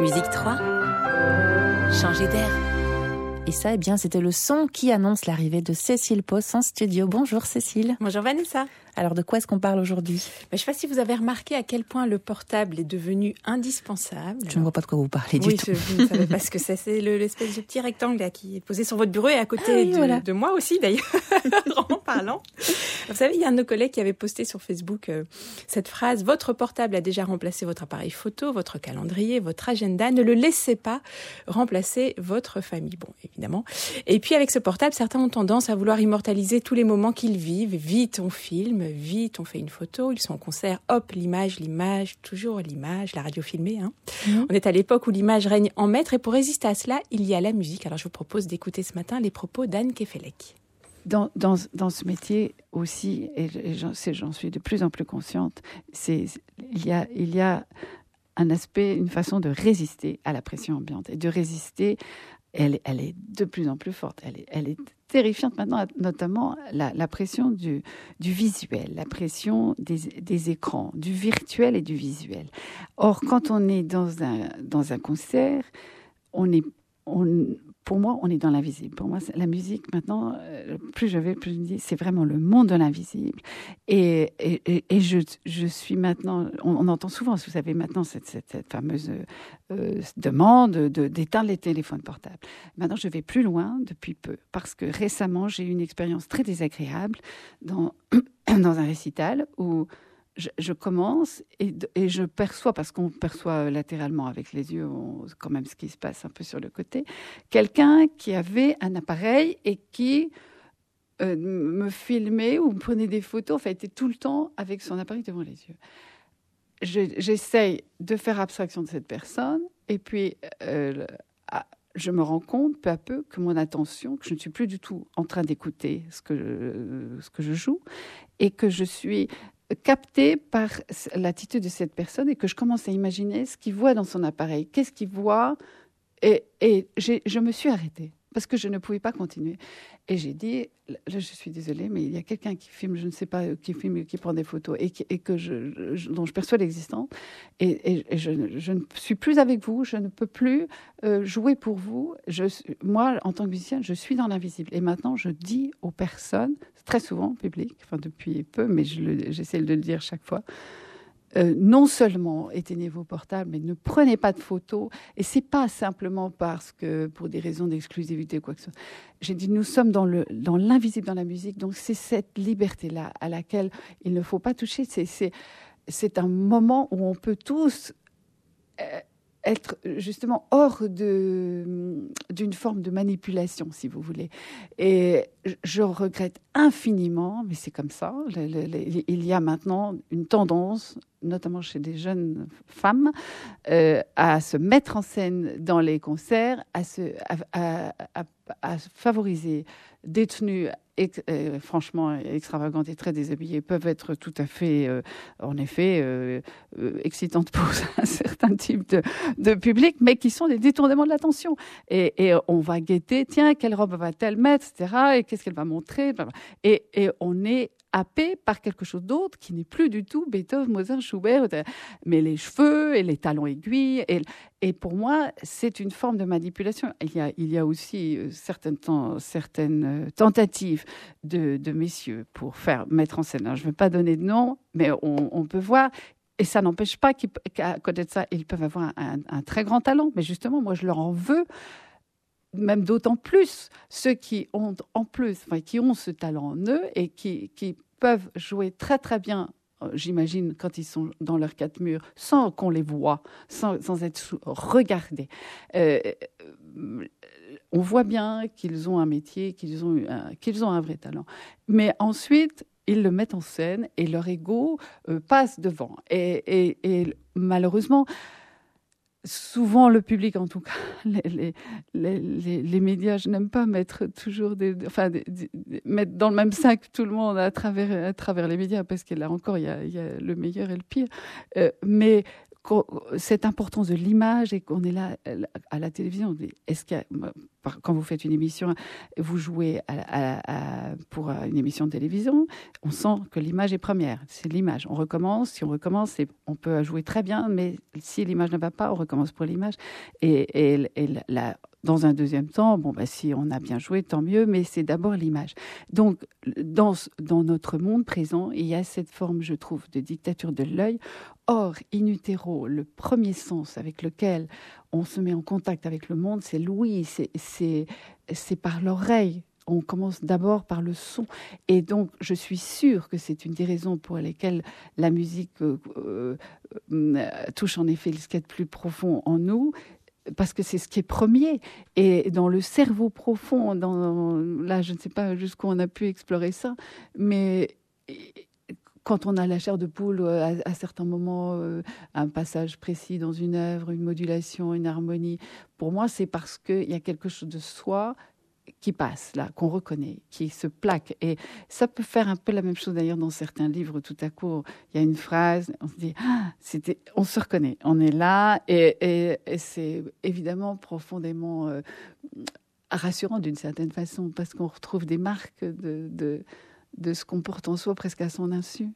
Musique 3. Changer d'air. Et ça, eh bien, c'était le son qui annonce l'arrivée de Cécile Poss en studio. Bonjour Cécile. Bonjour Vanessa. Alors de quoi est-ce qu'on parle aujourd'hui? Ben, Je ne sais pas si vous avez remarqué à quel point le portable est devenu indispensable. Je ne vois pas de quoi vous parlez du tout. Oui, je ne savais pas ce que c'est. C'est l'espèce de petit rectangle là, qui est posé sur votre bureau et à côté ah de, moi aussi d'ailleurs, parlant. Vous savez, il y a un de nos collègues qui avait posté sur Facebook euh, cette phrase « Votre portable a déjà remplacé votre appareil photo, votre calendrier, votre agenda. Ne le laissez pas remplacer votre famille. » Bon, évidemment. Et puis avec ce portable, certains ont tendance à vouloir immortaliser tous les moments qu'ils vivent. Vite, on filme vite, on fait une photo, ils sont en concert, hop, l'image, l'image, toujours l'image, la radio filmée. Hein. Mhm. On est à l'époque où l'image règne en maître et pour résister à cela, il y a la musique. Alors je vous propose d'écouter ce matin les propos d'Anne Kefelec. Dans, dans, dans, ce métier aussi, et j'en suis de plus en plus consciente, il y a, il y a un aspect, une façon de résister à la pression ambiante et de résister. Elle, elle est de plus en plus forte. Elle est, elle est terrifiante maintenant, notamment la, pression du, du, visuel, la pression des, des, écrans, du virtuel et du visuel. Or, quand on est dans un, dans un concert, on est, pour moi, on est dans l'invisible. Pour moi, la musique, maintenant, euh, plus je vais, plus je me dis, c'est vraiment le monde de l'invisible. Et, je, suis maintenant, on, entend souvent, vous savez, maintenant, cette, fameuse euh, demande d'éteindre les téléphones portables. Maintenant, je vais plus loin depuis peu, parce que récemment, j'ai eu une expérience très désagréable dans un récital où je, commence et, je perçois, parce qu'on perçoit latéralement avec les yeux quand même ce qui se passe un peu sur le côté, quelqu'un qui avait un appareil et qui euh, me filmait ou me prenait des photos, enfin était tout le temps avec son appareil devant les yeux. J'essaye de faire abstraction de cette personne et puis euh, je me rends compte peu à peu que mon attention, que je ne suis plus du tout en train d'écouter ce ce que je joue et que je suis capté par l'attitude de cette personne et que je commence à imaginer ce qu'il voit dans son appareil, qu'est-ce qu'il voit? Et, et je me suis arrêtée parce que je ne pouvais pas continuer. Et j'ai dit, là, je suis désolée, mais il y a quelqu'un qui filme, je ne sais pas, qui filme, qui prend des photos et, que je, dont je perçois l'existence. Et, je, ne suis plus avec vous, je ne peux plus euh, jouer pour vous. Moi, en tant que musicienne, je suis dans l'invisible. Et maintenant, je dis aux personnes, très souvent public, enfin depuis peu, mais j'essaie de le dire chaque fois, euh, non seulement éteignez vos portables, mais ne prenez pas de photos. Et c'est pas simplement parce que pour des raisons d'exclusivité ou quoi que ce soit. J'ai dit nous sommes dans le dans l'invisible dans la musique, donc c'est cette liberté là à laquelle il ne faut pas toucher. C'est c'est un moment où on peut tous euh, être justement hors de d'une forme de manipulation, si vous voulez. Et je regrette infiniment, mais c'est comme ça. il y a maintenant une tendance, notamment chez des jeunes femmes, euh, à se mettre en scène dans les concerts, à, se, à, à favoriser des tenues euh, franchement extravagantes et très déshabillées peuvent être tout à fait, euh, en effet, euh, excitantes pour un certain type de, public, mais qui sont des détournements de l'attention. Et, on va guetter, tiens, quelle robe va-t-elle mettre, etc. Et qu'est-ce qu'elle va montrer et, on est happé par quelque chose d'autre qui n'est plus du tout Beethoven, Mozart, Schubert, mais les cheveux et les talons aiguilles. Et, pour moi, c'est une forme de manipulation. Il y a, aussi certaines, euh, de, messieurs pour faire mettre en scène. je ne veux pas donner de nom, mais on, peut voir et ça n'empêche pas qu'à côté de ça, ils peuvent avoir un, très grand talent. Mais justement, moi, je leur en veux même d'autant plus ceux qui ont en plus, enfin, qui ont ce talent en eux et qui, peuvent jouer très très bien euh, j'imagine, quand ils sont dans leurs quatre murs, sans qu'on les voit, sans, être regardés. Euh, on voit bien qu'ils ont un métier, qu'ils ont, ont un vrai talent. Mais ensuite, ils le mettent en scène et leur ego euh, passe devant. Et, malheureusement, souvent le public, en tout cas, les, les, les, les médias, je n'aime pas mettre toujours des, enfin, mettre dans le même sac tout le monde à travers, à travers les médias, parce que là encore, il y a, il y a le meilleur et le pire. Euh, mais cette importance de l'image et qu'on est là à la télévision. Est-ce que quand vous faites une émission, vous jouez pour une émission de télévision, on sent que l'image est première. C'est l'image. On recommence. Si on recommence, on peut jouer très bien, mais si l'image ne va pas, on recommence pour l'image. Et, et, la, dans un deuxième temps, bon, bah, si on a bien joué, tant mieux, mais c'est d'abord l'image. Donc, dans, dans notre monde présent, il y a cette forme, je trouve, de dictature de l'œil. Or, in utero, le premier sens avec lequel on se met en contact avec le monde, c'est l'ouïe, c'est par l'oreille on commence d'abord par le son. Et donc, je suis sûre que c'est une des raisons pour lesquelles la musique euh, euh, touche en effet est de plus profond en nous, parce que c'est ce qui est premier. Et dans le cerveau profond, là, je ne sais pas jusqu'où on a pu explorer ça, mais quand on a la chair de poule euh, à, certains moments, euh, un passage précis dans une œuvre, une modulation, une harmonie, pour moi, c'est parce qu'il y a quelque chose de soi qui passe là, qu'on reconnaît, qui se plaque. Et ça peut faire un peu la même chose d'ailleurs dans certains livres. Tout à coup, il y a une phrase, on se dit, ah, c'était, on se reconnaît, on est là, et, c'est évidemment profondément euh, rassurant d'une certaine façon parce qu'on retrouve des marques de, de, de ce qu'on porte en soi presque à son insu.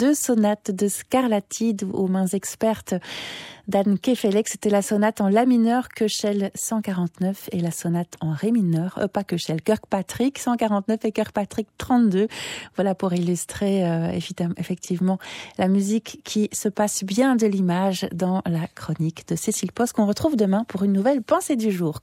Deux sonates de Scarlatti aux mains expertes d'Anne Kefelec. C'était la sonate en La mineur, Köchel 149 et la sonate en Ré mineur, euh, pas Köchel, Kirkpatrick 149 et Kirkpatrick 32. Voilà pour illustrer euh, effectivement la musique qui se passe bien de l'image dans la chronique de Cécile Post qu'on retrouve demain pour une nouvelle pensée du jour.